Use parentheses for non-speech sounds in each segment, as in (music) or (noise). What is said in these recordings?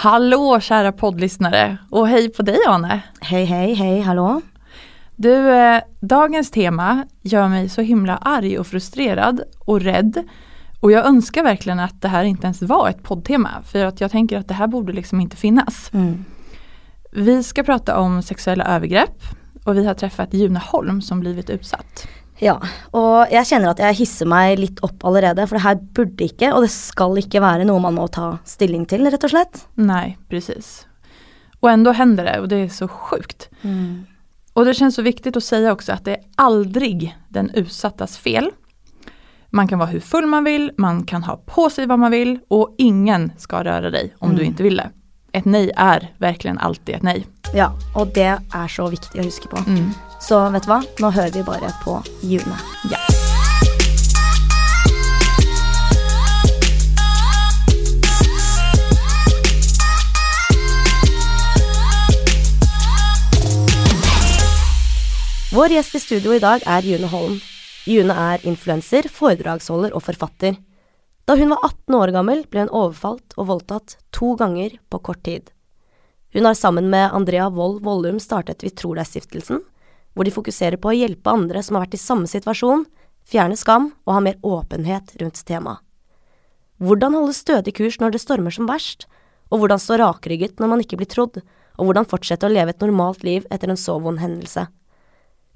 Hallå kära poddlyssnare och hej på dig Anne. Hej, hej, hej, hallå. Du, eh, dagens tema gör mig så himla arg och frustrerad och rädd. Och jag önskar verkligen att det här inte ens var ett poddtema. För att jag tänker att det här borde liksom inte finnas. Mm. Vi ska prata om sexuella övergrepp och vi har träffat Juna Holm som blivit utsatt. Ja, og jeg kjenner at jeg hisser meg litt opp allerede, for det her burde ikke, og det skal ikke være noe man må ta stilling til, rett og slett. Nei, precis. Og ändå hender det og det er så sjukt. Og det kjennes så viktig å si også at det er aldrig den utsattes fel. Man kan være hvor full man vil, man kan ha på seg hva man vil, og ingen skal røre deg om du ikke vil det. Et nei er virkelig alltid et nei. Ja, og det er så viktig å huske på. Mm. Så vet du hva, nå hører vi bare på June. Ja. Vår gjest i studio i dag er June Holm. June er influenser, foredragsholder og forfatter. Da hun var 18 år gammel, ble hun overfalt og voldtatt to ganger på kort tid. Hun har sammen med Andrea Wold Vollum startet Vi tror deg-stiftelsen, hvor de fokuserer på å hjelpe andre som har vært i samme situasjon, fjerne skam og ha mer åpenhet rundt temaet. Hvordan holde stødig kurs når det stormer som verst, og hvordan stå rakrygget når man ikke blir trodd, og hvordan fortsette å leve et normalt liv etter en så vond hendelse.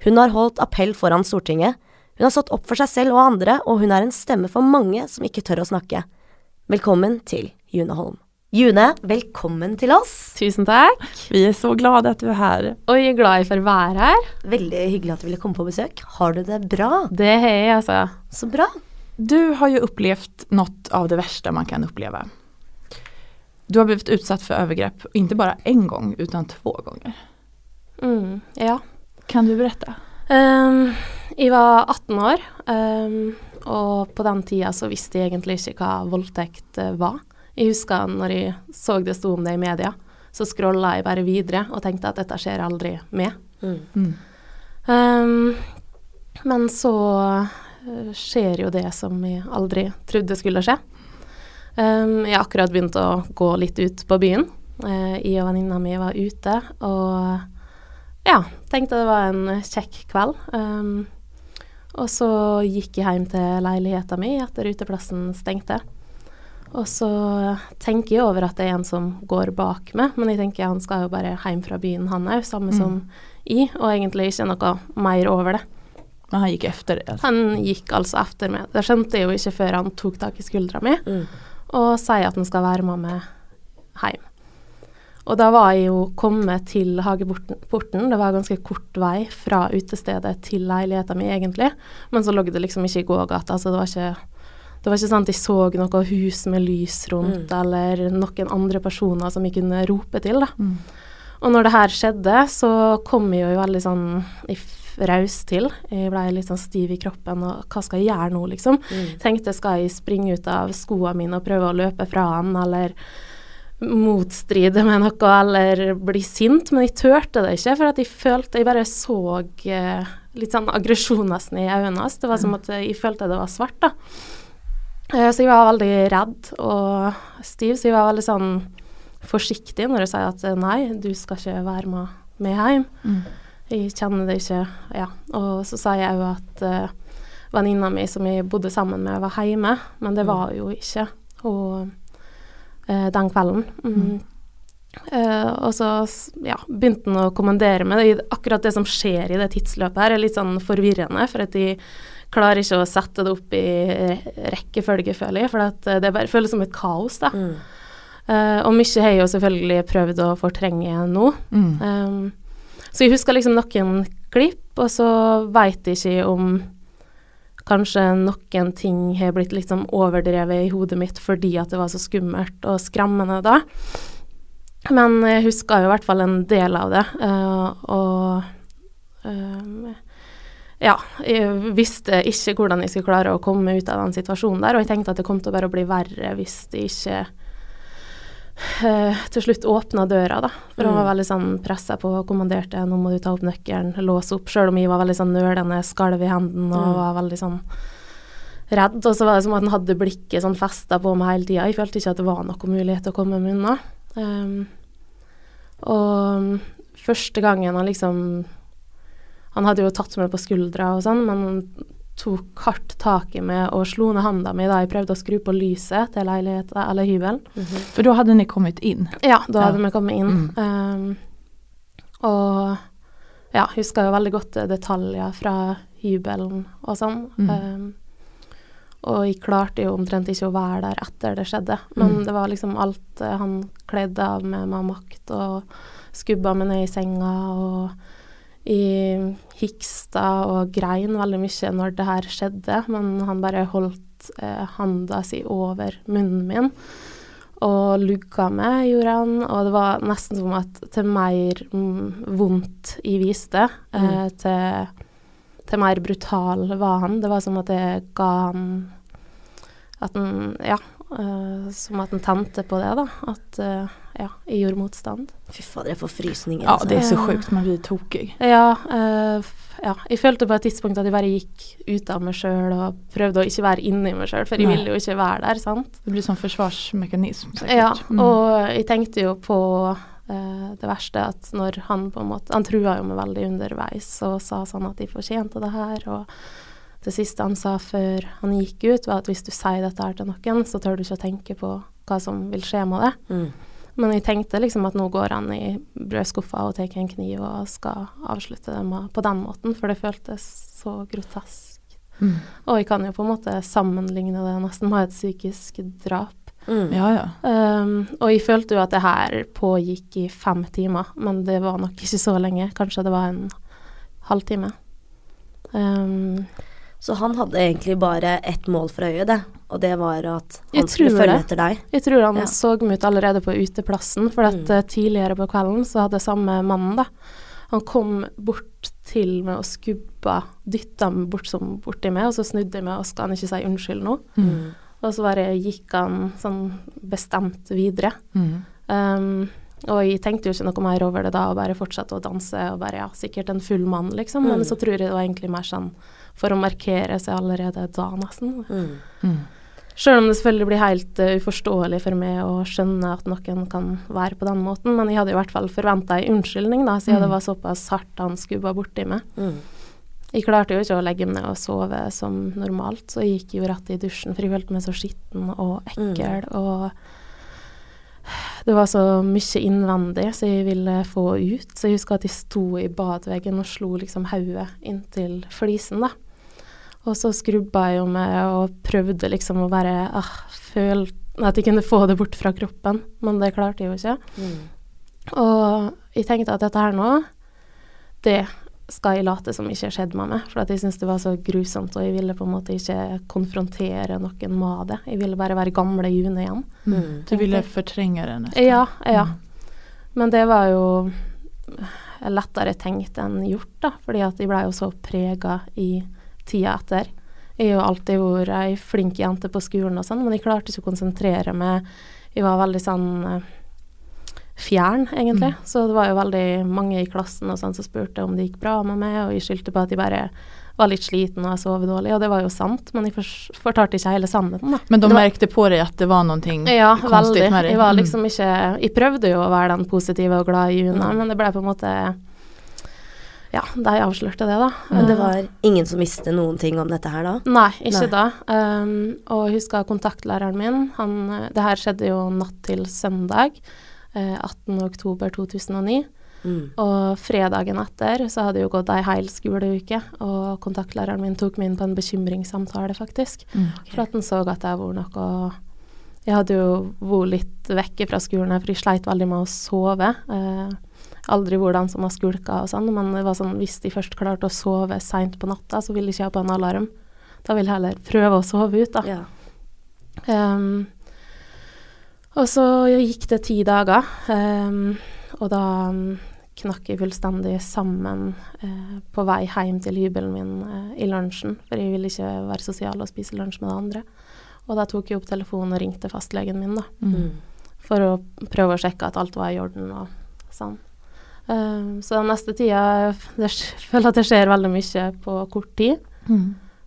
Hun har holdt appell foran Stortinget, hun har stått opp for seg selv og andre, og hun er en stemme for mange som ikke tør å snakke. Velkommen til June Holm. June, velkommen til oss. Tusen takk. Vi er så glade at du er her. Og jeg er glad for å være her. Veldig hyggelig at du ville komme på besøk. Har du det bra? Det har jeg, altså. Så bra. Du har jo opplevd noe av det verste man kan oppleve. Du har blitt utsatt for overgrep ikke bare en gang, utan två ganger. Mm, ja. Kan du berette? Um, jeg var 18 år, um, og på den tida så visste jeg egentlig ikke hva voldtekt eh, var. Jeg husker når jeg så det sto om det i media, så scrolla jeg bare videre og tenkte at dette skjer aldri med. Mm. Um, men så eh, skjer jo det som jeg aldri trodde skulle skje. Um, jeg har akkurat begynt å gå litt ut på byen. Uh, jeg og venninna mi var ute og ja, tenkte det var en kjekk kveld. Um, og så gikk jeg hjem til leiligheta mi etter uteplassen stengte. Og så tenker jeg over at det er en som går bak meg, men jeg tenker han skal jo bare hjem fra byen han òg, samme Mm. som jeg, og egentlig ikke noe mer over det. Men han gikk efter det. Altså. Han gikk altså etter meg. Det skjønte jeg jo ikke før han tok tak i skuldra mi Mm. og sier at han skal være med meg hjem. Og da var jeg jo kommet til hageporten. Det var ganske kort vei fra utestedet til leiligheta mi, egentlig. Men så lå det liksom ikke i gågata, så det var ikke det var ikke sånn at jeg så noe hus med lys rundt, eller noen andre personer som jeg kunne rope til, da. Mm. Og når det her skjedde, så kom jeg jo veldig sånn i raus til. Jeg ble litt sånn stiv i kroppen, og hva skal jeg gjøre nå, liksom? Tenkte skal jeg springe ut av skoene mine og prøve å løpe fra han, eller motstride med noe, eller bli sint, men jeg turte det ikke, for at jeg følte Jeg bare så eh, litt sånn aggresjon nesten i øynene hans. Det var som at jeg følte det var svart, da. Eh, så jeg var veldig redd og stiv, så jeg var veldig sånn forsiktig når jeg sier at eh, nei, du skal ikke være med meg hjem. Mm. Jeg kjenner det ikke, ja. Og så sa jeg òg at uh, venninna mi som jeg bodde sammen med, var hjemme, men det var jo ikke hun uh, den kvelden. Mm. Eh, og så ja, begynte han å kommandere meg. Det- Akkurat det som skjer i det tidsløpet her, er litt sånn forvirrende, for at de klarer ikke å sette det opp i rekkefølge, føler jeg, for eh, det bare føles som et kaos, da. Mm. Uh, og mye har jeg jo selvfølgelig prøvd å fortrenge nå. Mm. Um, så jeg husker liksom noen klipp, og så veit jeg ikke om kanskje noen ting har blitt liksom overdrevet i hodet mitt fordi at det var så skummelt og skremmende da. Men jeg husker jo i hvert fall en del av det, Uh, og um, ja, jeg visste ikke hvordan jeg skulle klare å komme ut av den situasjonen der, og jeg tenkte at det kom til å bare bli verre hvis jeg ikke uh, til slutt åpna døra, da. For han var veldig sånn pressa på og kommanderte 'nå må du ta opp nøkkelen, låse opp', sjøl om jeg var veldig sånn nølende, skalv i hendene og var veldig sånn redd. Og så var det som at han hadde blikket sånn festa på meg hele tida. Jeg følte ikke at det var noen mulighet til å komme meg unna. Um, og første gangen han liksom Han hadde jo tatt meg på skuldra og sånn, men han tok hardt tak i meg og slo ned handa mi da jeg prøvde å skru på lyset til leiligheten eller hybelen. For da hadde ni kommet inn? Ja, da hadde Ja. vi kommet inn. Mm. Um, og ja, husker jo veldig godt detaljer fra hybelen og sånn. Mm. Um, og jeg klarte jo omtrent ikke å være der etter det skjedde. Men Mm. det var liksom alt eh, han kledde av med med makt, og skubba meg ned i senga, og jeg hiksta og grein veldig mye når det her skjedde, men han bare holdt eh, handa si over munnen min og lugga meg, gjorde han. Og det var nesten som at til mer mm, vondt jeg viste, eh, til, til mer brutal var han. Det var som at det ga han At han Ja, eh, som at en tente på det, da. At uh, ja, jeg gjorde motstand. Fy fader, jeg får frysninger. Ja, altså. det er så sjukt. Man blir tokig. Ja, uh, ja, jeg følte på et tidspunkt at jeg bare gikk ut av meg sjøl og prøvde å ikke være inni meg sjøl, for jeg Nei. ville jo ikke være der, sant. Det blir sånn forsvarsmekanism, sikkert. Ja, Mm. og jeg tenkte jo på eh, det verste at når han på en måte Han trua jo meg veldig underveis og sa sånn at de fortjente det her, og det siste han sa før han gikk ut, var at hvis du sier dette her til noen, så tør du ikke å tenke på hva som vil skje med det. Mm. Men jeg tenkte liksom at nå går han i brødskuffa og tar en kniv og skal avslutte det med, på den måten, for det føltes så grotesk. Mm. Og jeg kan jo på en måte sammenligne det nesten med et psykisk drap. Mm. Ja, ja. Um, og jeg følte jo at det her pågikk i fem timer, men det var nok ikke så lenge. Kanskje det var en halvtime. Um, Så han hadde egentlig bare ett mål for øyet, det. Og det var at han skulle følge det. etter deg. jeg tror han Ja. så meg ut allerede på uteplassen, for at Mm. eh, tidligere på kvelden så hadde samme mannen da, han kom bort til meg og skubba, dytta meg bort som borti meg, og så snudde jeg meg og skal han ikke si unnskyld nå. Mm. Og så bare gikk han sånn bestemt videre. Mm. Um, og jeg tenkte jo ikke noe mer over det da, og bare fortsatte å danse og bare ja, sikkert en full mann, liksom. Men Mm. så tror jeg det var egentlig mer sånn for å markere seg allerede da, nesten. Mm. Mm. Selv om det selvfølgelig blir helt uh, uforståelig for meg å skjønne at noen kan være på den måten, men jeg hadde i hvert fall forventa en unnskyldning, da, siden Mm. det var såpass hardt han skubba borti meg. Mm. Jeg klarte jo ikke å legge meg ned og sove som normalt, så jeg gikk jo rett i dusjen, for jeg følte meg så skitten og ekkel, og det var så mye innvendig så jeg ville få ut. Så jeg husker at jeg sto i badveggen og slo liksom hodet inntil flisen, da. Og så skrubba jeg jo meg og prøvde liksom å bare ah, føle at jeg kunne få det bort fra kroppen, men det klarte jeg jo ikke. Mm. Og jeg tenkte at dette her nå, det skal jeg late som ikke skjedde med meg, for at jeg syntes det var så grusomt, og jeg ville på en måte ikke konfrontere noen med det. Jeg ville bare være gamle June igjen. Mm. Du ville fortrenge det nesten. Ja, ja. Mm. Men det var jo lettere tenkt enn gjort, da, fordi at jeg blei jo så prega i tida etter. Jeg har jo alltid vært ei flink jente på skolen og sånn, men jeg klarte ikke å konsentrere meg. Jeg var veldig sånn eh, fjern, egentlig. Mm. Så det var jo veldig mange i klassen og sånn som spurte om det gikk bra med meg, og jeg skyldte på at jeg bare var litt sliten og jeg sov dårlig, og det var jo sant, men jeg fortalte ikke hele sannheten, da. Men de merket på deg at det var någonting Ja, konstig veldig. med dig? Jeg var Mm. liksom ikke Jeg prøvde jo å være den positive og glade Juna, Mm. men det ble på en måte Ja, jeg avslørte det, da. Men det Eh, var ingen som visste noen ting om dette her da? Nei, ikke Nei. da. Um, og jeg husker kontaktlæreren min. Han, det her skjedde jo natt til søndag, eh, 18. oktober 2009. Mm. Og fredagen etter så hadde jo gått ei hel skoleuke, og kontaktlæreren min tok meg inn på en bekymringssamtale, faktisk. Mm. For at han så at jeg var noe Jeg hadde jo vært litt vekke fra skolen, for jeg sleit veldig med å sove. Eh, aldri hvordan som har skulka og sånn, men det var sånn, hvis de først klarte å sove seint på natta, så ville jeg ikke ha på en alarm. Da vil jeg heller prøve å sove ut, da. Ja. Ehm, og så gikk det ti dager, um, og da mm, knakk jeg fullstendig sammen uh, på vei hjem til hybelen min uh, i lunsjen, for jeg ville ikke være sosial og spise lunsj med de andre. Og da tok jeg opp telefonen og ringte fastlegen min, da, Mm. For å prøve å sjekke at alt var i orden og sånn. Um, så den neste tida det, Jeg (laughs) føler at det skjer veldig mye på kort tid. Mm.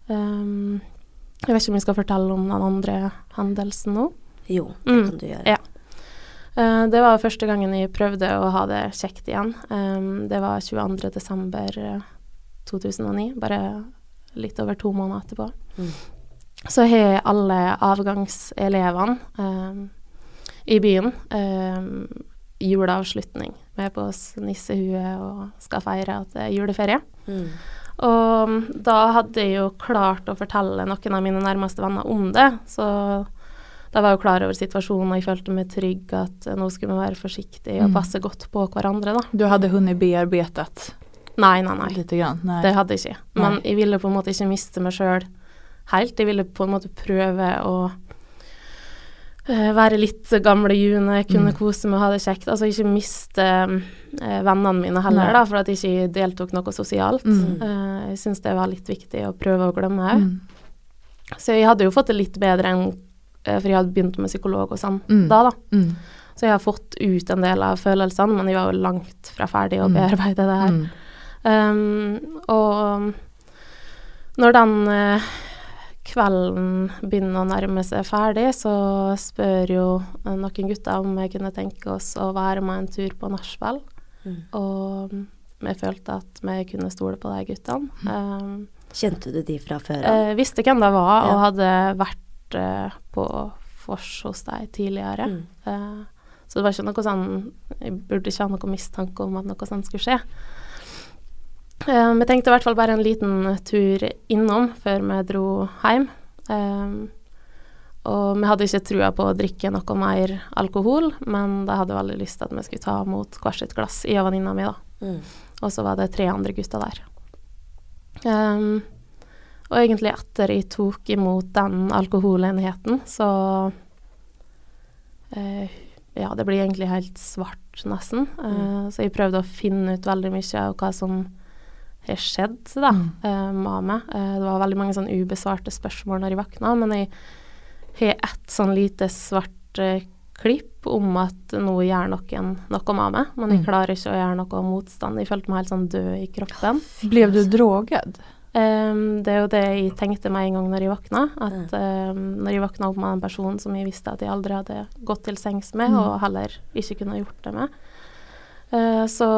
Ehm, jeg vet ikke om jeg skal fortelle om den andre hendelsen nå. Jo, det Mm. kan du gjøre. Ja. Uh, det var første gangen jeg prøvde å ha det kjekt igjen. Um, det var 22. desember eh, 2009, bare litt over to måneder etterpå. Mm. Så har alle avgangselevene um, i byen um, juleavslutning med på oss nissehue og skal feire at det er juleferie. Mm. Og da hadde jeg jo klart å fortelle noen av mine nærmeste venner om det, så da var jeg jo klar over situasjonen, og jeg følte meg trygg at nå skulle vi være forsiktige og Mm. passe godt på hverandre, da. Du hadde hunnit bearbeidet? Nei, nei, nei. grann? nei. Det hadde jeg ikke. Men Nei. jeg ville på en måte ikke miste meg sjøl helt. Jeg ville på en måte prøve å eh, være litt gamle June, kunne Mm. kose meg og ha det kjekt. Altså ikke miste eh, vennene mine heller, Nei. da, for at jeg ikke deltok noe sosialt. Mm. Uh, jeg syns det var litt viktig å prøve å glemme òg. Mm. Så jeg hadde jo fått det litt bedre enn eh, For jeg hadde begynt med psykolog og sånn Mm. da, da. Mm. Så jeg har fått ut en del av følelsene, men jeg var jo langt fra ferdig å Mm. bearbeide det her. Mm. Um, og når den uh, kvelden begynner å nærme seg ferdig, så spør jo eh, noen gutter om jeg kunne tenke oss å være med en tur på nachspiel. Mm. Og vi følte at vi kunne stole på de guttene. Um, Kjente du de fra før av? jeg visste hvem det var, og hadde vært eh, på vors hos deg tidligere. Mm. Eh, så det var ikke noe sånn Jeg burde ikke ha noen mistanke om at noe sånt skulle skje. Eh, vi tenkte i hvert fall bare en liten tur innom før vi dro hjem. Eh, og vi hadde ikke trua på å drikke noe mer alkohol, men da hadde veldig lyst til at vi skulle ta mot hvert sitt glass, i og venninna mi, da. Mm. Og så var det tre andre gutter der. Ehm, og egentlig etter jeg tok imot den alkoholenheten, så eh, Ja, det blir egentlig helt svart, nesten. Eh, Så jeg prøvde å finne ut veldig mye av hva som har skjedd da, Mm. eh, med meg. Eh, det var veldig mange sånn ubesvarte spørsmål når jeg våkna, men jeg har ett sånn lite svart eh, klipp om at nå gjør noen noe med meg, men jeg Mm. klarer ikke å gjøre noe motstand. Jeg følte meg helt sånn død i kroppen. Ble du drogad? Ehm, det er jo det jeg tenkte meg en gang når jeg våkna. At um, når jeg våkna opp med en person som jeg visste at jeg aldri hadde gått til sengs med, Mm. og heller ikke kunne gjort det med. Eh, så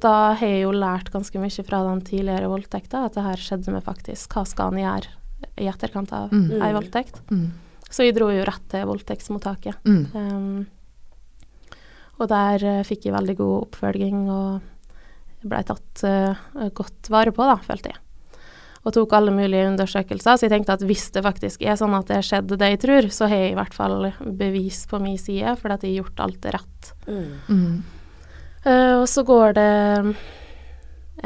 da har jeg jo lært ganske mye fra den tidligere voldtekta, at det her skjedde meg faktisk. Hva skal han gjøre i etterkant av Mm. ei voldtekt? Mm. Så jeg dro jo rett til voldtektsmottaket. Mm. Um, og der eh, fikk jeg veldig god oppfølging og blei tatt uh, godt vare på, da, følte jeg. Og tok alle mulige undersøkelser, så jeg tenkte at hvis det faktisk er sånn at det skjedde det jeg tror, så har jeg i hvert fall bevis på min side, for at jeg har gjort alt rett. Mm. Mm. Uh, og så går det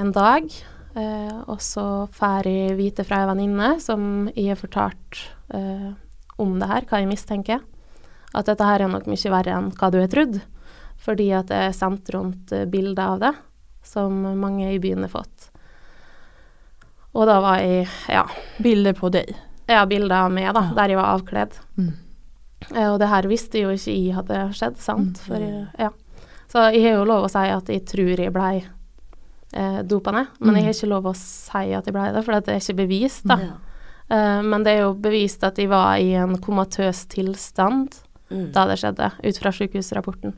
en dag, uh, og så får jeg vite fra ei venninne som jeg har fortalt uh, om det her, hva jeg mistenker, at dette her er nok mye verre enn hva du har trodd, fordi at det er sendt rundt bilder av det, som mange i byen har fått. Og da var jeg, ja, Bilder på deg? Ja, bilder av meg da, Ja. der jeg var avkledd. Mm. Eh, Og det her visste jo ikke jeg hadde skjedd, sant? Mm. For, ja. Så jeg har jo lov å si at jeg tror jeg blei eh, dopa ned, men jeg har ikke lov å si at jeg blei det, for det er ikke bevist, da. Ja. Eh, men det er jo bevist at jeg var i en komatøs tilstand Mm. da det skjedde, ut fra sykehusrapporten.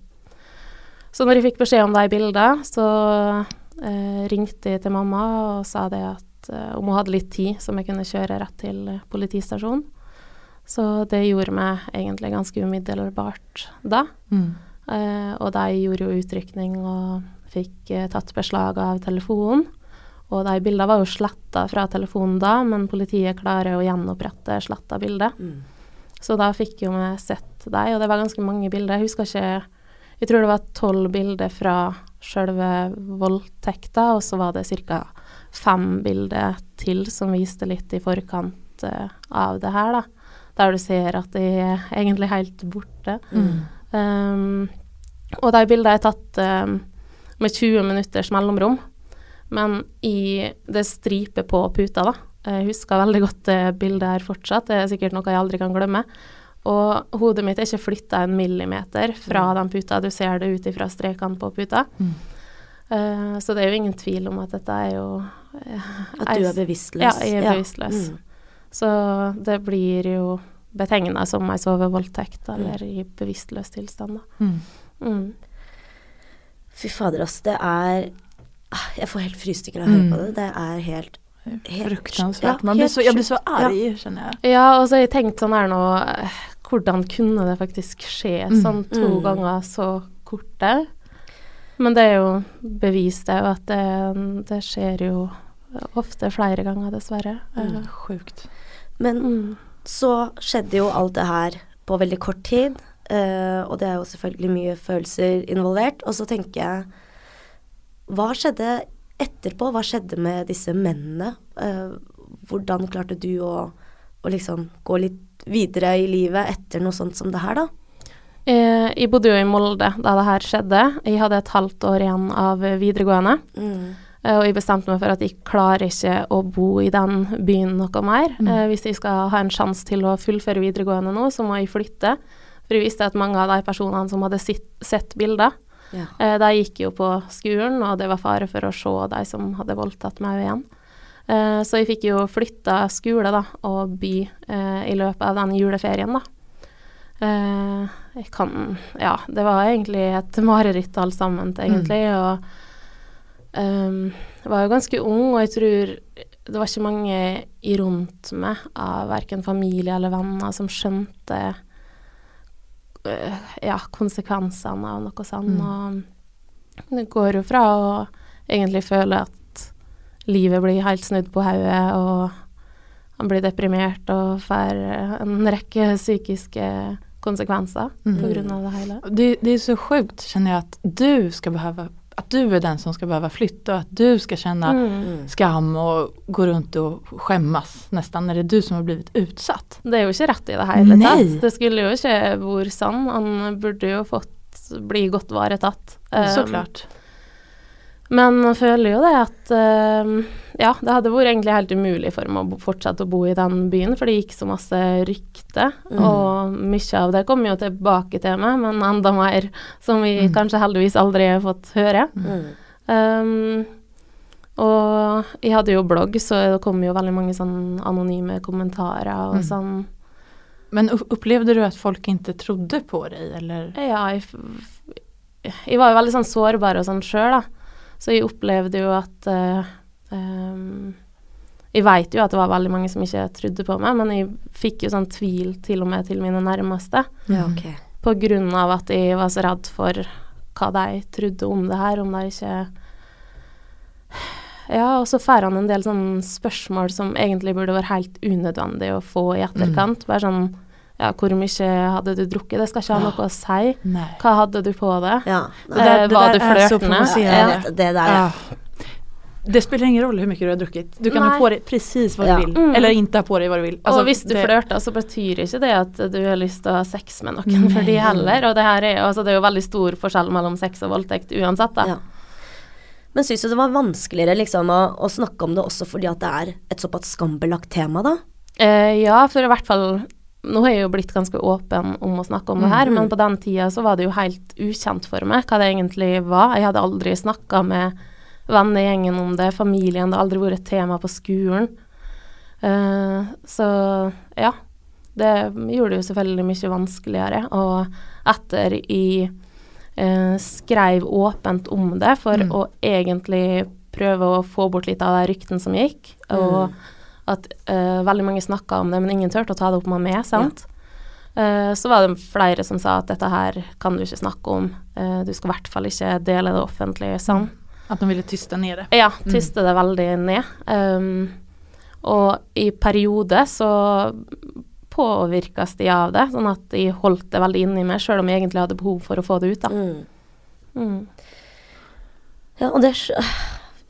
Så når jeg fikk beskjed om de bildene, så eh, ringte jeg til mamma og sa det at eh, om hun hadde litt tid, som jeg kunne kjøre rett til eh, politistasjonen. Så det gjorde meg egentlig ganske umiddelbart da. Mm. Eh, og de gjorde jo utrykning og fikk eh, tatt beslag av telefonen. Og de bildene var jo sletta fra telefonen da, men politiet klarer å gjenopprette sletta bilder. Mm. Så da fikk jo vi sett dem, og det var ganske mange bilder. Jeg husker ikke Jeg tror det var tolv bilder fra sjølve voldtekta, og så var det ca. fem bilder til som viste litt i forkant uh, av det her, da. Der du ser at de er egentlig helt borte. Mm. Um, og de bildene er tatt um, med 20 minutters mellomrom, men i det striper på puta, da. Jeg husker veldig godt det bildet her fortsatt, det er sikkert noe jeg aldri kan glemme. Og hodet mitt er ikke flytta en millimeter fra den puta, du ser det ut ifra strekene på puta. Mm. Uh, så det er jo ingen tvil om at dette er jo uh, At du er bevisstløs. Ja, jeg er bevisstløs. Mm. Så det blir jo betegna som ei sovevoldtekt eller i bevisstløs tilstand, da. Mm. Mm. Fy fader, ass. Det er ah, Jeg får helt frysninger av å høre Mm. på det. Det er helt Fruktansvært. Ja, Man blir så, jag blir så sjukt. arg känner jag. Ja, og så har jeg tenkt sånn her nå eh, Hvordan kunne det faktisk skje Mm. sånn to Mm. ganger så korte? Men det er jo bevist det, at det, det skjer jo ofte flere ganger, dessverre. Mm. Sjukt. Men Mm. så skjedde jo alt det her på veldig kort tid. uh, og det er jo selvfølgelig mye følelser involvert. Og så tenker jeg Hva skjedde etterpå? Hva skjedde med disse mennene? Uh, hvordan klarte du å, å liksom gå litt videre i livet etter noe sånt som det her, da? Eh, jeg bodde jo i Molde da det her skjedde. Jeg hadde et halvt år igjen av videregående. Mm. Eh, Og jeg bestemte meg for at jeg klarer ikke å bo i den byen noe mer. Mm. Eh, hvis jeg skal ha en sjanse til å fullføre videregående nå, så må jeg flytte. For jeg visste at mange av de personene som hadde sitt, sett bilder, Ja. eh, de gikk jo på skolen, og det var fare for å se de som hadde voldtatt meg igjen. Eh, så jeg fikk jo flytta skole da, og by eh, i løpet av den juleferien, da. Eh, jeg kan Ja, det var egentlig et mareritt alt sammen, egentlig. Og um, jeg var jo ganske ung, og jeg tror det var ikke mange i rundt meg, av verken familie eller venner, som skjønte uh, ja, konsekvensene av noe sånt. Og det går jo fra å egentlig føle at livet blir helt snudd på hodet, og han blir deprimert og får en rekke psykiske konsekvenser Mm. av det hele. Det, det är så sjukt känner jag att du ska behöva, att du är den som ska behöva flytta och att du ska känna Mm. Skam och gå runt och skämmas nästan när det är du som har blivit utsatt. Det er jo ikke rett i det Nei. tatt. Det skulle jo ikke vært sånn. Han burde jo fått bli godt varetatt. Um, Så klart. Men jeg føler jo det at um, Ja, det hadde vært egentlig helt umulig for meg å fortsette å bo i den byen, for det gikk så masse rykte, Mm. og mye av det kom jo tilbake til meg, men enda mer som vi Mm. kanskje heldigvis aldri har fått høre. Mm. Um, og jeg hadde jo blogg, så det kom jo veldig mange sånn anonyme kommentarer og Mm. sånn. Men opplevde du at folk ikke trodde på deg, eller? Ja, jeg, jeg var jo veldig sånn sårbar og sånn sjøl, da. Så jeg opplevde jo at uh, um, Jeg veit jo at det var veldig mange som ikke trodde på meg, men jeg fikk jo sånn tvil til og med til mine nærmeste. Ja, okay. På grunn av at jeg var så redd for hva de trodde om det her, om de ikke Ja, og så får han en del sånne spørsmål som egentlig burde vært helt unødvendig å få i etterkant. Bare sånn Ja, hvor mye hadde du drukket? Det skal ikke ha noe å si. Nei. Hva hadde du på det? Ja. Det där, Eh, det var du flørtende? provocerande. det der, ja. Ah. Det spiller ingen rolle hvor mye du har drukket. Du kan Nei. ha på deg precis hva Ja. du vill. Mm. Eller ikke ha på deg hva du vil. Altså, og hvis du det- flørter, så betyr ikke det at du har lyst til å ha sex med noen Nei. for de heller. Og det her er, altså, det er jo veldig stor forskjell mellom sex og voldtekt uansett, da. Ja. Men syns du det var vanskeligere liksom å, å snakke om det også fordi at det er et såpass skambelagt tema, da? Eh, ja, for i hvert fall Nå har jeg jo blitt ganske åpen om å snakke om det her, Mhm. men på den tida så var det jo helt ukjent for meg hva det egentlig var. Jeg hadde aldri snakka med vennegjengen om det, familien, det har aldri vært et tema på skolen. Uh, så ja. Det gjorde det jo selvfølgelig mye vanskeligere. Og etter jeg uh, skrev åpent om det for Mm. å egentlig prøve å få bort litt av de ryktene som gikk, og Mm. At uh, veldig mange snakka om det, men ingen turte å ta det opp med meg, sant. Eh, så var det flere som sa at dette her kan du ikke snakke om, uh, du skal i hvert fall ikke dele det offentlig, sant. At de ville tyste ned det. Ja, tyste det veldig ned. Um, og i perioder så påvirkes de av det, sånn at de holdt det veldig inni meg, sjøl om jeg egentlig hadde behov for å få det ut, da. Mm. Mm. Ja, og det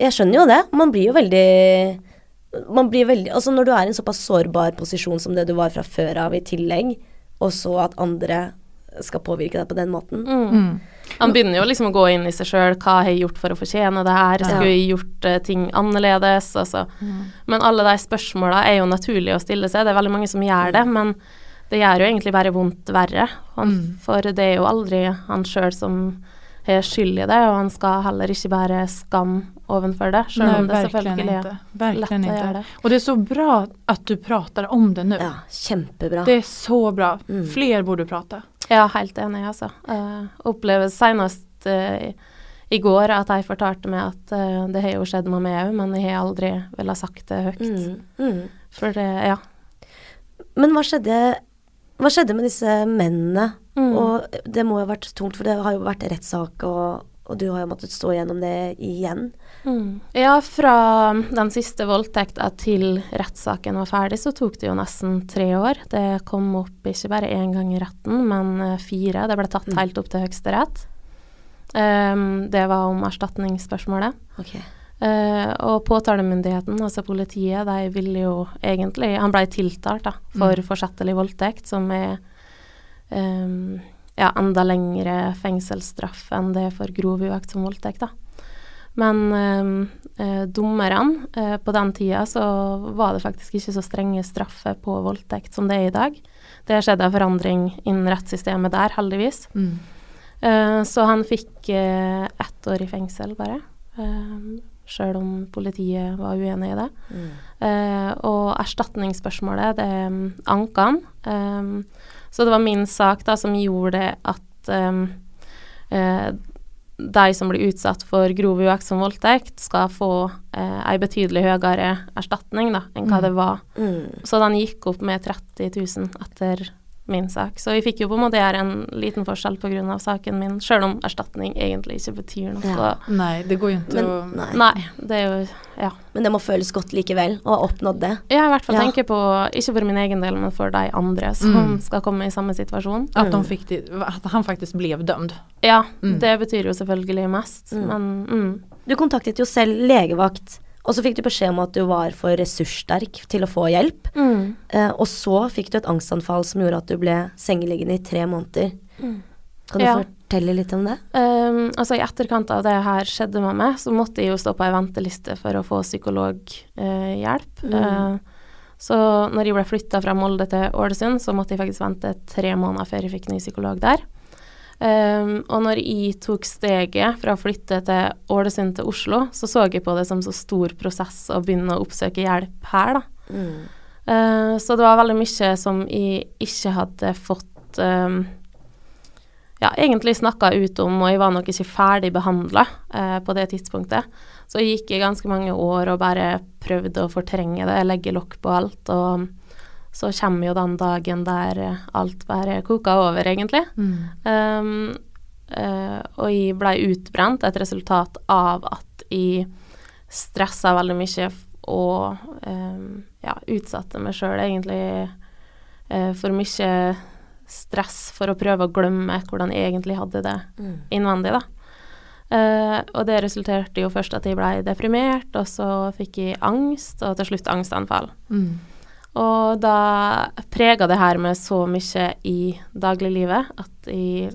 Jeg skjønner jo det. Man blir jo veldig Man blir veldig Altså når du er i en såpass sårbar posisjon som det du var fra før av i tillegg, og så at andre skal påvirke deg på den måten. Mm. Mm. Han begynner jo liksom å gå inn i seg sjøl, hva har jeg gjort for å fortjene det her, skulle jeg gjort uh, ting annerledes, altså. Men alle de spørsmåla er jo naturlig å stille seg, det er veldig mange som gjør det, men det gjør jo egentlig bare vondt verre. Han, Mm. For det er jo aldri han sjøl som har skyld i det, og han skal heller ikke bære skam ovenfor det, selv Nej, om det verkligen selvfølgelig er inte. lett Verkligen å gjøre inte. det. Och det är så bra att du pratar om det nu. Ja, kjempebra. Det är så bra. Mm. Fler borde prata. Ja, helt enig, altså. Uh, opplever senest uh, i går at jeg fortalte meg at uh, det har jo skjedd med meg òg, men jeg har aldri villet sagt det høyt. Mm. Mm. For det, ja. Men hva skjedde, hva skjedde med disse mennene? Mm. Og det må jo ha vært tungt, for det har jo vært rettssak, og, og du har jo måttet stå gjennom det igjen. Mm. Ja, fra den siste voldtekta til rettssaken var ferdig, så tok det jo nesten tre år. Det kom opp ikke bare én gang i retten, men eh, fire. Det ble tatt Mm. helt opp til Høyesterett. Um, det var om erstatningsspørsmålet. Okay. Uh, og påtalemyndigheten, altså politiet, de ville jo egentlig Han ble tiltalt da, for Mm. forsettlig voldtekt, som er um, ja, enda lengre fengselsstraff enn det for grov uaktsom voldtekt. da. Men um, eh, dommerne eh, på den tida så var det faktisk ikke så strenge straffer på voldtekt som det er i dag. Det har skjedd en forandring innen rettssystemet der, heldigvis. Mm. Eh, så han fikk eh, ett år i fengsel, bare. Eh, Sjøl om politiet var uenig i det. Mm. Eh, og erstatningsspørsmålet, det um, anka han. Um, så det var min sak da som gjorde at um, eh, de som blir utsatt for grov uaktsom voldtekt, skal få eh, ei betydelig høyere erstatning da, enn hva Mm. det var Mm. så den gikk opp med 30 000 etter min sak. Så vi fikk jo på en måte gjøre en liten forskjell pga. saken min, sjøl om erstatning egentlig ikke betyr noe. Ja. Nei, det går jo ikke Men, att... nei. Nei, det er jo Ja. Men det må føles godt likevel, å ha oppnådd det. Jeg i hvert fall Ja. tenker på, ikke for min egen del, men for de andre som Mm. skal komme i samme situasjon. At, de Mm. fick det, han faktisk ble dømt. Ja, Mm. det betyr jo selvfølgelig mest, Mm. men mm. Du kontaktet jo selv legevakt, og så fikk du beskjed om at du var for ressurssterk til å få hjelp. Mm. Eh, og så fikk du et angstanfall som gjorde at du ble sengeliggende i tre måneder. Mm. Kan du Ja. fortelle litt om det? Um, altså I etterkant av det her skjedde med meg, så måtte jeg jo stå på ei venteliste for å få psykologhjelp. Mm. Uh, så når jeg ble flytta fra Molde til Ålesund, så måtte jeg faktisk vente tre måneder før jeg fikk ny psykolog der. Um, og når jeg tok steget fra å flytte til Ålesund til Oslo, så så jeg på det som så stor prosess å begynne å oppsøke hjelp her, da. Mm. Uh, så det var veldig mye som jeg ikke hadde fått um, ja, egentlig snakka ut om, og jeg var nok ikke ferdig behandla på det tidspunktet. Så jeg gikk i ganske mange år og bare prøvde å fortrenge det, legge lokk på alt. Og så kommer jo den dagen der eh, alt bare koker over, egentlig. Um, uh, og jeg ble utbrent, et resultat av at jeg stressa veldig mye og um, ja, utsatte meg sjøl egentlig uh, for mye stress for å prøve å glemme hvordan jeg egentlig hadde det Mm. innvendig, da. Uh, og det resulterte jo først at jeg ble deprimert, og så fikk jeg angst, og til slutt angstanfall. Mm. Og da prega det her med så mye i dagliglivet at jeg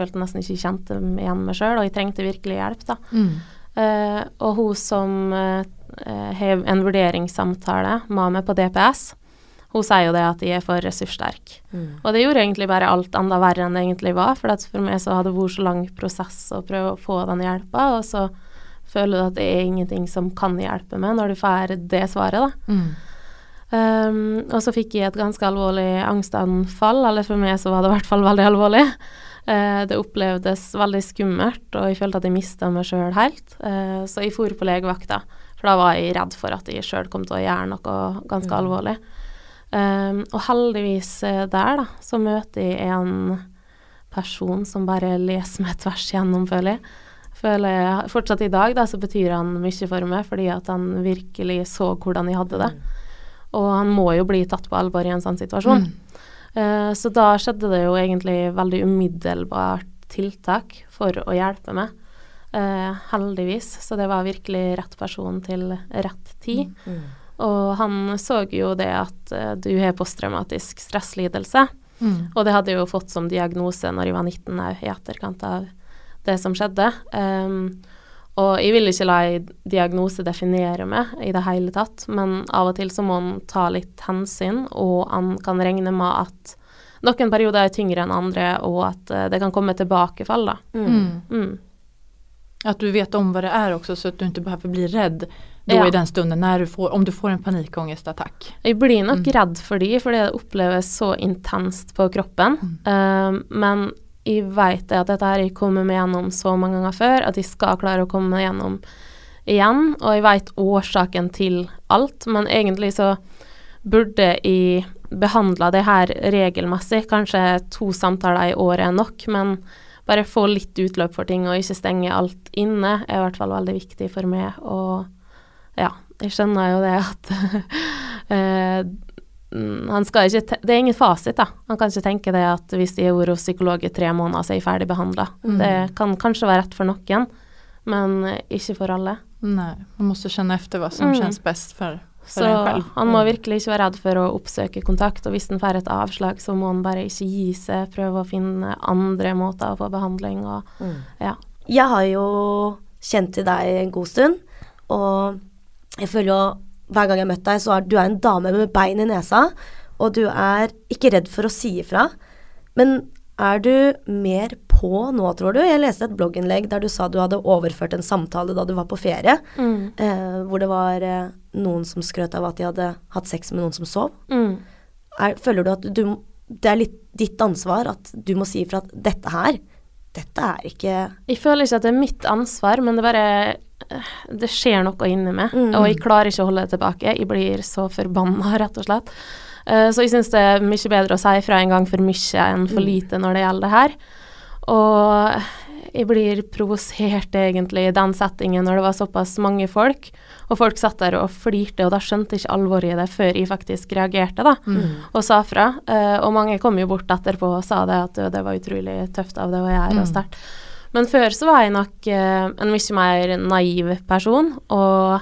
følte nesten ikke kjente meg igjen meg sjøl, og jeg trengte virkelig hjelp, da. Mm. Uh, og hun som uh, har en vurderingssamtale med meg på DPS, hun sier jo det at jeg er for ressurssterk. Mm. Og det gjorde egentlig bare alt enda verre enn det egentlig var, for at for meg så hadde det vært så lang prosess å prøve å få den hjelpa, og så føler du at det er ingenting som kan hjelpe meg når du får det svaret, da. Mm. Um, og så fikk jeg et ganske alvorlig angstanfall, eller for meg så var det i hvert fall veldig alvorlig. Uh, det opplevdes veldig skummelt, og jeg følte at jeg mista meg sjøl helt. Uh, så jeg for på legevakta, for da var jeg redd for at jeg sjøl kom til å gjøre noe ganske Mm. alvorlig. Um, og heldigvis eh, der, da, så møter jeg en person som bare leser meg tvers igjennom, føler jeg. Føler jeg fortsatt i dag, da, så betyr han mye for meg, fordi at han virkelig så hvordan jeg hadde det. Og han må jo bli tatt på alvor i en sånn situasjon. Mm. Uh, så da skjedde det jo egentlig veldig umiddelbart tiltak for å hjelpe meg. Uh, heldigvis. Så det var virkelig rett person til rett tid. Mm. Og han så jo det at uh, du har posttraumatisk stresslidelse. Mm. Og det hadde jeg jo fått som diagnose når jeg var 19 òg, i etterkant av det som skjedde. Um, og jeg vil ikke la en diagnose definere meg i det hele tatt, men av og til så må en ta litt hensyn, og en kan regne med at noen perioder er tyngre enn andre, og at eh, det kan komme tilbakefall, da. Mm. Mm. At du vet om hva det er også, så at du ikke behøver bli redd då Ja. i den stunden när du får, om du får en panikångestattack. Jeg blir nok Mm. redd for de, fordi det oppleves så intenst på kroppen. Uh, men jeg vet at dette her jeg kommer meg gjennom så mange ganger før, at jeg skal klare å komme meg gjennom igjen. Og jeg vet årsaken til alt, men egentlig så burde jeg behandla det her regelmessig. Kanskje to samtaler i året er nok, men bare få litt utløp for ting og ikke stenge alt inne er i hvert fall veldig viktig for meg. Og ja, jeg skjønner jo det at (laughs) eh, han skal ikke Det er ingen fasit, da. Han kan ikke tenke det at hvis de har vært hos psykolog i tre måneder, så er jeg ferdig behandla. Det kan kanskje være rett for noen, men eh, ikke for alle. Nei. man må kjenne efter hva som Mm. kjennes best for, for Så en selv. han må virkelig ikke være redd for å oppsøke kontakt, og hvis han får et avslag, så må han bare ikke gi seg, prøve å finne andre måter å få behandling og ja. Jeg har jo kjent til deg en god stund, og jeg føler jo hver gang jeg har møtt deg, så er du er en dame med bein i nesa, og du er ikke redd for å si ifra. Men er du mer på nå, tror du? Jeg leste et blogginnlegg der du sa du hadde overført en samtale da du var på ferie, Mm. eh, hvor det var eh, noen som skrøt av at de hadde hatt sex med noen som sov. Mm. Er, føler du at du Det er litt ditt ansvar at du må si ifra at dette her, dette er ikke Jeg føler ikke at det er mitt ansvar, men det bare Det skjer noe inni meg, Mm. og jeg klarer ikke å holde det tilbake. Jeg blir så forbanna, (laughs) rett og slett. Uh, så jeg syns det er mye bedre å si fra en gang for mye enn for Mm. lite når det gjelder det her. Og jeg blir provosert egentlig i den settingen når det var såpass mange folk, og folk satt der og flirte, og da skjønte jeg ikke alvoret i det før jeg faktisk reagerte, da, og sa fra. Uh, og mange kom jo bort etterpå og sa det at det var utrolig tøft av det å gjøre, og sterkt. Men før så var jeg nok eh, en mye mer naiv person, og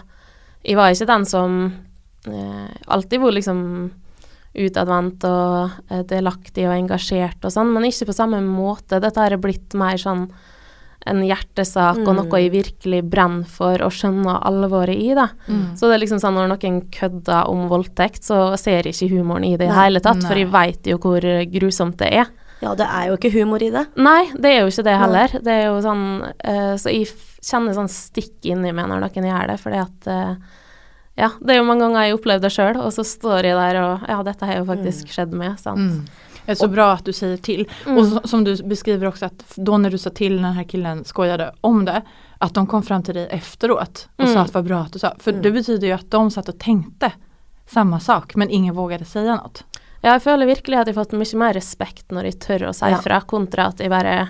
jeg var ikke den som eh, alltid var liksom utadvendt og eh, delaktig og engasjert og sånn, men ikke på samme måte. Dette har blitt mer sånn en hjertesak og noe jeg virkelig brenner for og skjønner alvoret i, da. Så det er liksom sånn når noen kødder om voldtekt, så ser jeg ikke humoren i det i det hele tatt, for jeg veit jo hvor grusomt det er. Ja, det er jo ikke humor i det. Nei, det er jo ikke det heller. Det er jo sånn uh, Så jeg kjenner sånn stikk inni meg når noen gjør det, fordi at uh, Ja, det er jo mange ganger jeg har opplevd det sjøl, og så står jeg der og Ja, dette har jo faktisk skjedd med, sant. Mm. Det är så bra att du säger till. Och så, som du beskriver också att då när du sa till när den här killen skojade om det, att de kom fram till dig efteråt och Mm. sa att vad bra att du sa. För det betyder ju att de satt och tänkte samma sak men ingen vågade säga något. Ja, jeg føler virkelig at jeg har fått mye mer respekt når jeg tør å si Ja. fra, kontra at jeg bare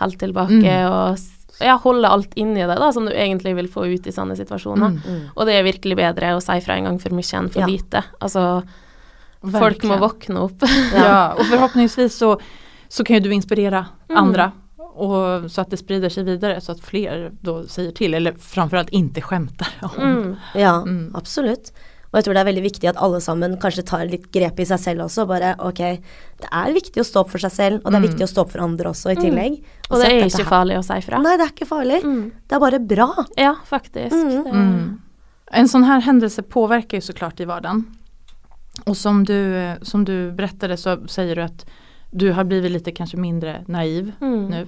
holder tilbake Mm. og ja, holder alt inni det, da, som du egentlig vil få ut i sånne situasjoner. Mm. Og det er virkelig bedre å si fra en gang for mye enn for Ja. lite. Altså, folk må våkne opp. Ja, (laughs) og forhåpentligvis så, så kan jo du inspirere Mm. andra. Och så att det sprider sig vidare så att fler då säger till eller framförallt inte skämtar om. Mm. Ja, Mm. absolutt. Og jeg tror det er veldig viktig at alle sammen kanskje tar litt grep i seg selv også. Bare ok, det er viktig å stå opp for seg selv, og det er Mm. viktig å stå opp for andre også i tillegg. Og det er ikke farlig å si fra. Nei, det er ikke farlig. Mm. Det er bare bra. Ja, faktisk. Mm. Det, Mm. En sån här händelse påverkar ju såklart i hverdagen. Og som du, som du berättade så sier du at du har blivit lite kanskje mindre naiv Mm. nu.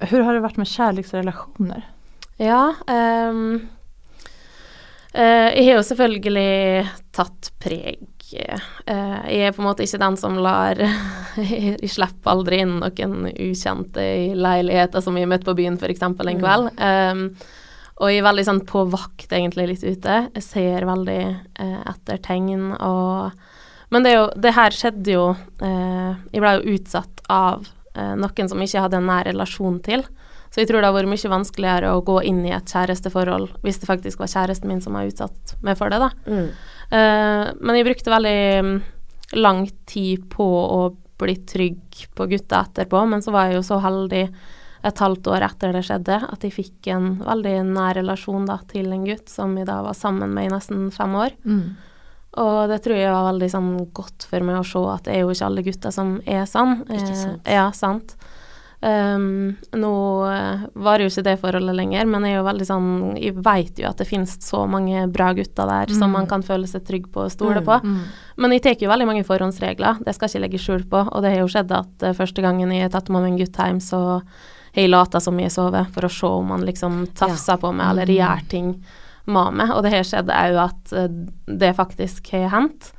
Hur har det vært med kjærlighetsrelasjoner? Ja. ehm, eh, jeg har jo selvfølgelig tatt preg. Eh, jeg er på en måte ikke den som lar (laughs) Jeg slipper aldri inn noen ukjente i leiligheter som vi har møtt på byen f.eks. en kveld. Ehm, og jeg er veldig sånn på vakt egentlig litt ute. Jeg ser veldig eh, etter tegn og Men det, jo, det her skjedde jo eh, Jeg ble jo utsatt av eh, noen som jeg ikke hadde en nær relasjon til. Så jeg tror det har vært mye vanskeligere å gå inn i et kjæresteforhold hvis det faktisk var kjæresten min som var utsatt meg for det, da. Mm. Uh, men jeg brukte veldig mm, lang tid på å bli trygg på gutta etterpå, men så var jeg jo så heldig et halvt år etter det skjedde at jeg fikk en veldig nær relasjon da, til en gutt som jeg da var sammen med i nesten fem år. Og det tror jeg var veldig sånn godt for meg å se at det er jo ikke alle gutter som er sånn. Ikke Eh, sant. ja, sant. Um, nå eh, varer jo ikke det forholdet lenger, men jeg er jo veldig sånn Jeg vet jo at det finnes så mange bra gutter der som man kan føle seg trygg på og stole på. Men jeg tar jo veldig mange forhåndsregler, det skal jeg ikke legge skjul på. Og det har jo skjedd at uh, første gangen jeg har tatt med meg en gutt hjem, så har jeg lata som jeg sover, for å se om han liksom tafsa på meg eller gjør ting med meg. Og det har skjedd òg at uh, det faktisk har hendt,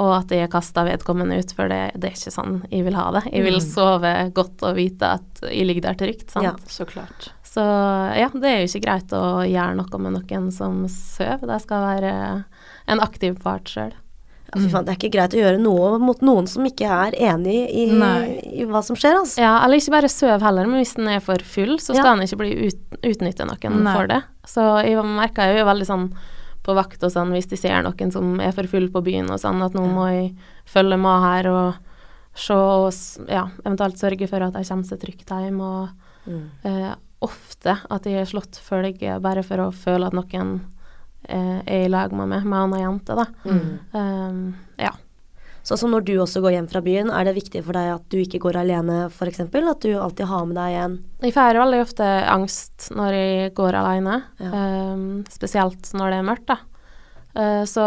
og at jeg kasta vedkommende ut, for det, det, er ikke sånn jeg vil ha det. Jeg vil sove godt og vite at jeg ligger der trygt, sant. Ja, så klart. Så ja, det er jo ikke greit å gjøre noe med noen som sover. Det skal være en aktiv part sjøl. Ja, fy faen, det er ikke greit å gjøre noe mot noen som ikke er enig i, i hva som skjer, altså. Ja, eller ikke bare søv heller, men hvis den er for full, så skal ja. den ikke bli ut, utnytte noen Nei. for det. Så jeg merka jo veldig sånn på vakt og sånn hvis de ser noen som er for full på byen og sånn, at nå må jeg følge med her og se og ja, eventuelt sørge for at de kommer seg trygt hjem. Og mm. eh, ofte at jeg har slått følge bare for å føle at noen Eh, er i lag med meg, med ei jente, da. Mm. Um, ja. Sånn som når du også går hjem fra byen, er det viktig for deg at du ikke går alene, f.eks.? At du alltid har med deg en Jeg får veldig ofte angst når jeg går alene, ja. um, spesielt når det er mørkt, da. Uh, så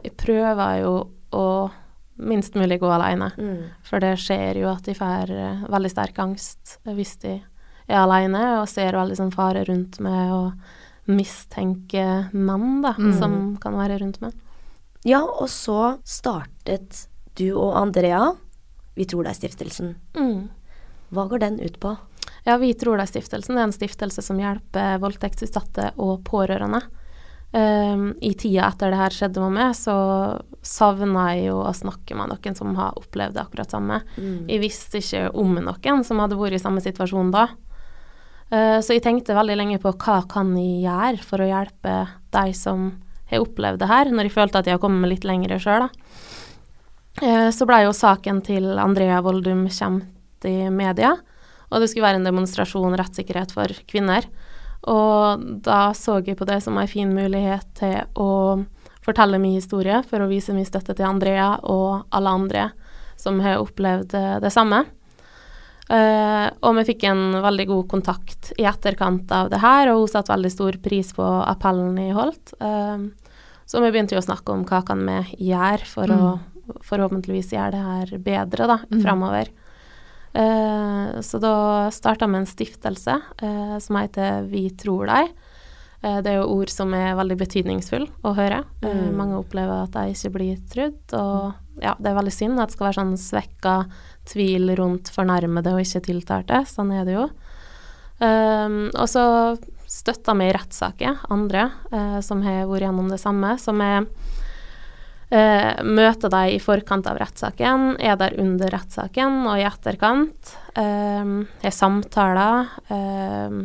jeg prøver jo å minst mulig gå alene, mm. for det skjer jo at jeg får uh, veldig sterk angst hvis de er alene og ser veldig sånn fare rundt meg og mistenke mann, da, mm. som kan være rundt meg. Ja, og så startet du og Andrea Vi tror det er stiftelsen. Mm. Hva går den ut på? Ja, Vi tror det er en stiftelse som hjelper voldtektsutsatte og pårørende. Um, I tida etter det her skjedde med meg, så savna jeg jo å snakke med noen som har opplevd det akkurat samme. Mm. Jeg visste ikke om noen som hadde vært i samme situasjon da. Uh, så jeg tenkte veldig lenge på hva kan jeg gjøre for å hjelpe de som har opplevd det her, når jeg følte at jeg har kommet litt lenger sjøl, da. Uh, så blei jo saken til Andrea Voldum kjent i media, og det skulle være en demonstrasjon rettssikkerhet for kvinner. Og da så jeg på det som en fin mulighet til å fortelle min historie, for å vise min støtte til Andrea og alle andre som har opplevd det samme. Uh, og vi fikk en veldig god kontakt i etterkant av det her, og hun satte veldig stor pris på appellen jeg holdt. Uh, så vi begynte jo å snakke om hva kan vi gjøre for mm. å forhåpentligvis gjør det her bedre da, mm. framover. Uh, så da starta vi en stiftelse som heter Vi tror deg. det er jo ord som er veldig betydningsfulle å høre. Mm. mange opplever at de ikke blir trudd, og ja, det er veldig synd at det skal være sånn svekka tvil rundt fornærmede og ikke tiltalte. Sånn er det jo. Og så støtta vi rettssaker andre uh, som har vært gjennom det samme. som vi uh, møter dem i forkant av rettssaken, er der under rettssaken og i etterkant. Eh, er samtaler. eh,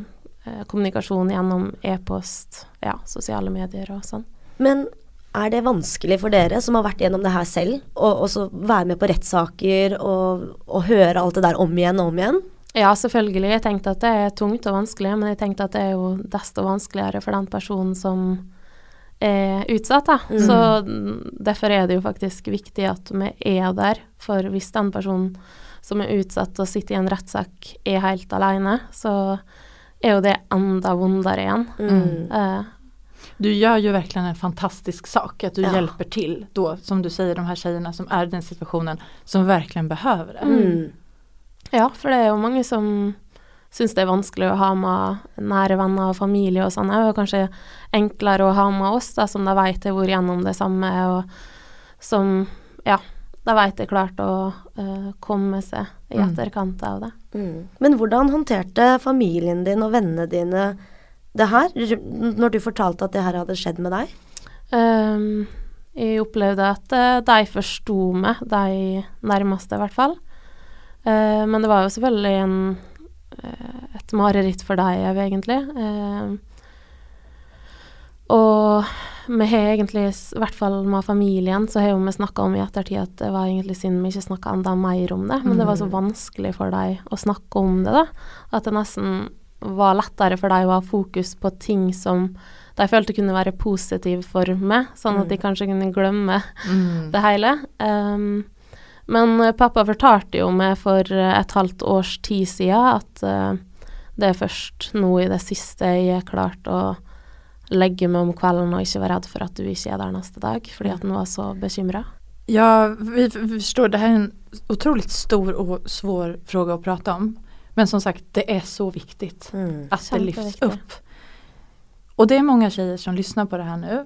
kommunikasjon gjennom e-post, ja, sosiale medier og sånn. Men er det vanskelig for dere som har vært gjennom det her selv, å være med på rettssaker og, og, høre alt det der om igjen og om igjen? Ja, selvfølgelig. Jeg tenkte at det er tungt og vanskelig, men jeg tenkte at det er jo desto vanskeligere for den personen som er utsatt. Da. Mm. Så derfor er det jo faktisk viktig at vi er der. For hvis den personen som er utsatt og sitter i en rettssak er helt alene, så er jo det enda vondere igjen. Mm. Uh, du gjør jo virkelig en fantastisk sak, at du ja. hjelper til da, som du sier, de her jentene som er i den situationen, som virkelig behøver det. Mm. Ja, for det er jo mange som syns det er vanskelig å ha med nære venner og familie og sånn. Er jo kanskje enklere å ha med oss, da, som de vet har vært gjennom det samme, og som ja, de vet jeg klart å uh, komme seg i mm. etterkant av det. Mm. Men hvordan håndterte familien din og vennene dine det her, når du fortalte at det her hadde skjedd med deg? Um, jeg opplevde at uh, de forsto meg, de nærmeste i hvert fall. Uh, men det var jo selvfølgelig en, et mareritt for deg, egentlig. Ehm, og vi har egentlig, i hvert fall med familien, så har vi snakka om i ettertid at det var egentlig synd vi ikke snakka enda mer om det. Men det var så mm. vanskelig for dem å snakke om det, da. At det nesten var lettere for deg å ha fokus på ting som de følte kunne være positive for meg, sånn at de mm. kanskje kunne glemme mm. det hele. Um, men pappa fortalte jo meg for et halvt års tid siden at uh, det er først nå i det siste jeg har klart å legge meg om kvelden og ikke være redd for at du ikke er der neste dag, fordi at han var så bekymra. Ja, vi, forstår. förstår. Det här är en otroligt stor og svår fråga å prate om. Men som sagt, det er så viktig Mm. at det lyfts opp. Og det er mange tjejer som lyssnar på det här nu.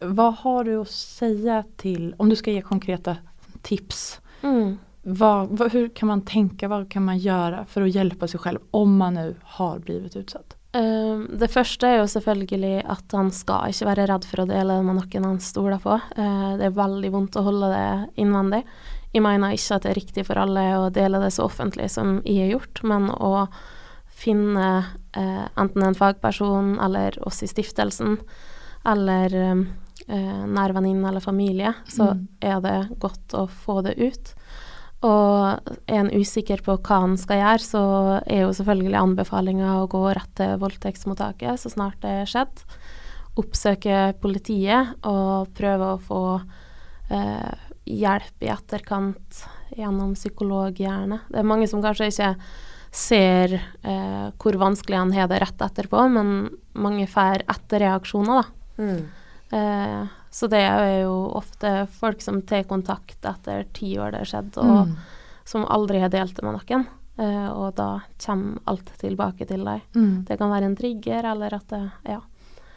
Vad har du å si til, om du skal ge konkreta tips, Mm. vad, vad, hur kan man tänka, vad kan man göra för att hjälpa sig själv om man nu har blivit utsatt? Um, det første er jo selvfølgelig at han skal ikke være redd for å dele det med noen han stoler på. Uh, det er veldig vondt å holde det innvendig. Jeg mener ikke at det er riktig for alle å dele det så offentlig som jeg har gjort, men å finne uh, enten en fagperson eller oss i stiftelsen, eller eh, eh, nær venninne eller familie, så Mm. er det godt å få det ut. Og er en usikker på hva han skal gjøre, så er jo selvfølgelig anbefalinga å gå rett til voldtektsmottaket så snart det er skjedd. Oppsøke politiet og prøve å få eh, hjelp i etterkant gjennom psykolog, gjerne. Det er mange som kanskje ikke ser eh, hvor vanskelig han har det rett etterpå, men mange får etterreaksjoner, da. Mm. Eh, så det er jo ofte folk som tar kontakt etter ti år det har skjedd, og Mm. som aldri har delt det med noen. Eh, og da kommer alt tilbake til deg. Mm. Det kan være en trigger, eller at det Ja.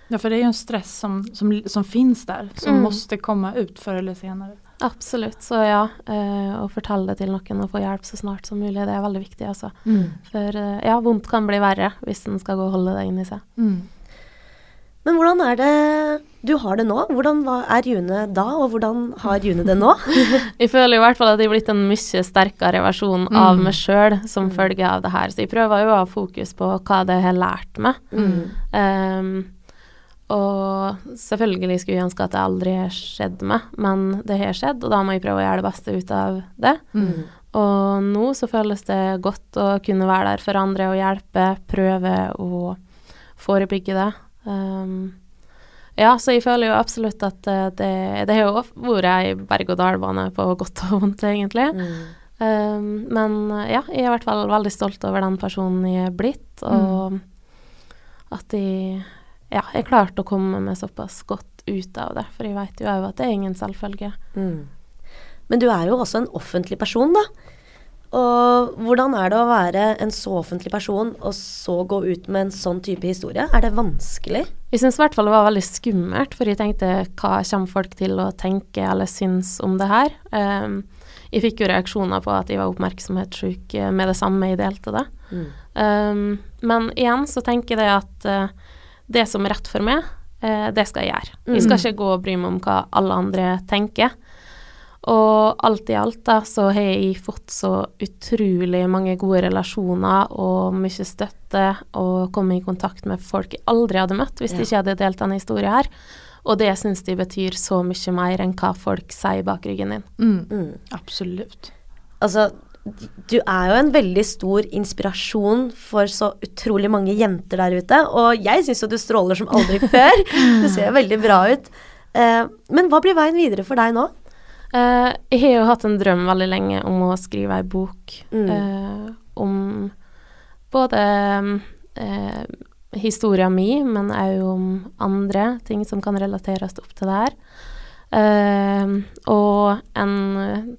Ja, for det er jo en stress som, som, som finnes der, som Mm. måtte komme ut før eller senere. Absolutt. Så ja, eh, å fortelle det til noen og få hjelp så snart som mulig, det er veldig viktig, altså. For eh, ja, vondt kan bli verre hvis en skal gå og holde det inni seg. Mm. Men hvordan er det du har det nå? Hvordan er June da, og hvordan har June det nå? (laughs) Jeg føler i hvert fall at jeg er blitt en mye sterkere versjon av Mm. meg sjøl som følge av det her. Så jeg prøver jo å ha fokus på hva det har lært meg. Mm. Um, og selvfølgelig skulle jeg ønske at det aldri har skjedd meg, men det har skjedd, og da må jeg prøve å gjøre det beste ut av det. Mm. Og nå så føles det godt å kunne være der for andre og hjelpe, prøve å forebygge det. Ehm, ja, så jeg føler jo absolutt at eh, det, det har jo vært ei berg-og-dal-bane på godt og vondt, egentlig. Mm. Um, men eh, ja, jeg er i hvert fall veldig stolt over den personen jeg er blitt, og at jeg ja, jeg klarte å komme meg såpass godt ut av det, for jeg vet jo òg at det er ingen selvfølge. Mm. Men du er jo også en offentlig person, da. Og hvordan er det å være en så offentlig person, og så gå ut med en sånn type historie? Er det vanskelig? Jeg syns i hvert fall det var veldig skummelt, for jeg tenkte hva kommer folk til å tenke eller synes om det her? Um, jeg fikk jo reaksjoner på at jeg var oppmerksomhetssyk eh, med det samme jeg delte det. Mm. Um, men igjen så tenker jeg at uh, det som er rett for meg, uh, det skal jeg gjøre. Jeg skal ikke gå og bry meg om hva alle andre tenker. Og alt i alt da, så har jeg fått så utrolig mange gode relasjoner og mye støtte, og kommet i kontakt med folk jeg aldri hadde møtt hvis Ja. jeg ikke hadde delt denne historien her. Og det syns de betyr så mye mer enn hva folk sier bak ryggen din. Mm. Mm. Absolutt. Altså, du er jo en veldig stor inspirasjon for så utrolig mange jenter der ute, og jeg syns jo du stråler som aldri (laughs) før. Du ser veldig bra ut. Eh, men hva blir veien videre for deg nå? Eh, jeg har jo hatt en drøm veldig lenge om å skrive ei bok Mm. uh, om både uh, historia mi, men òg om andre ting som kan relateres opp til det her. Uh, og en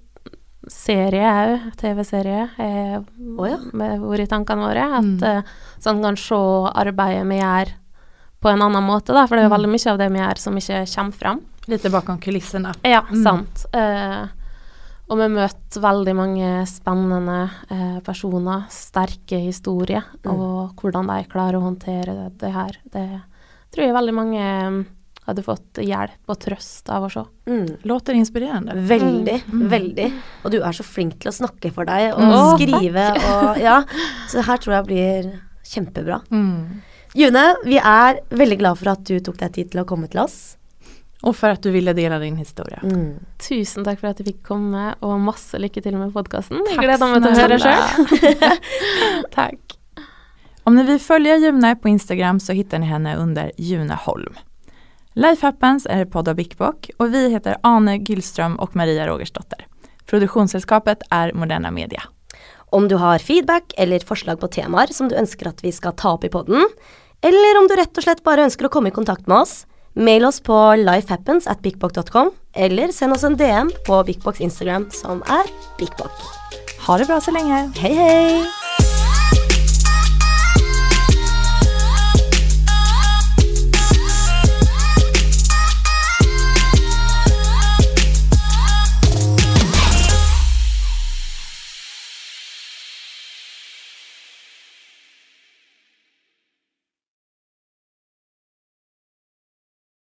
serie òg, TV-serie, har oh, ja. vært i tankene våre. At Mm. eh, så kan se arbeidet vi gjør på en annen måte, da, for det er jo Mm. veldig mye av det vi gjør som ikke kommer fram. Lite bakom kulissene. Ja, Mm. sant. Eh, og vi møter veldig mange spennende eh, personer, sterke historier, og hvordan de klarer å håndtere det, det her. Det tror jeg veldig mange mm, hadde fått hjelp og trøst av å se. Mm. Låter inspirerende. Veldig, Mm. veldig. Og du er så flink til å snakke for deg og mm. skrive og Ja. Så det her tror jeg blir kjempebra. Mm. June, vi er veldig glad for at du tok deg tid til å komme til oss. Og for at du ville dele din historie. Mm. Tusen takk for at jeg fikk komme, og masse lykke til med podkasten. Gleder meg til å høre sjøl. (laughs) takk. Tack. Om ni vill följa June på Instagram så hittar ni henne under June Holm. Life Happens är podd av Bickbock och vi heter Ane Gyllström och Maria Rogersdotter. Produksjonsselskapet är Moderna Media. Om du har feedback eller forslag på temaer som du ønsker at vi skal ta opp i podden, eller om du rett og slett bare ønsker å komme i kontakt med oss, mail oss på lifehappens at bigbox.com, eller send oss en DM på Bigbox Instagram, som er Bigbock. Ha det bra så lenge. Hei, hei!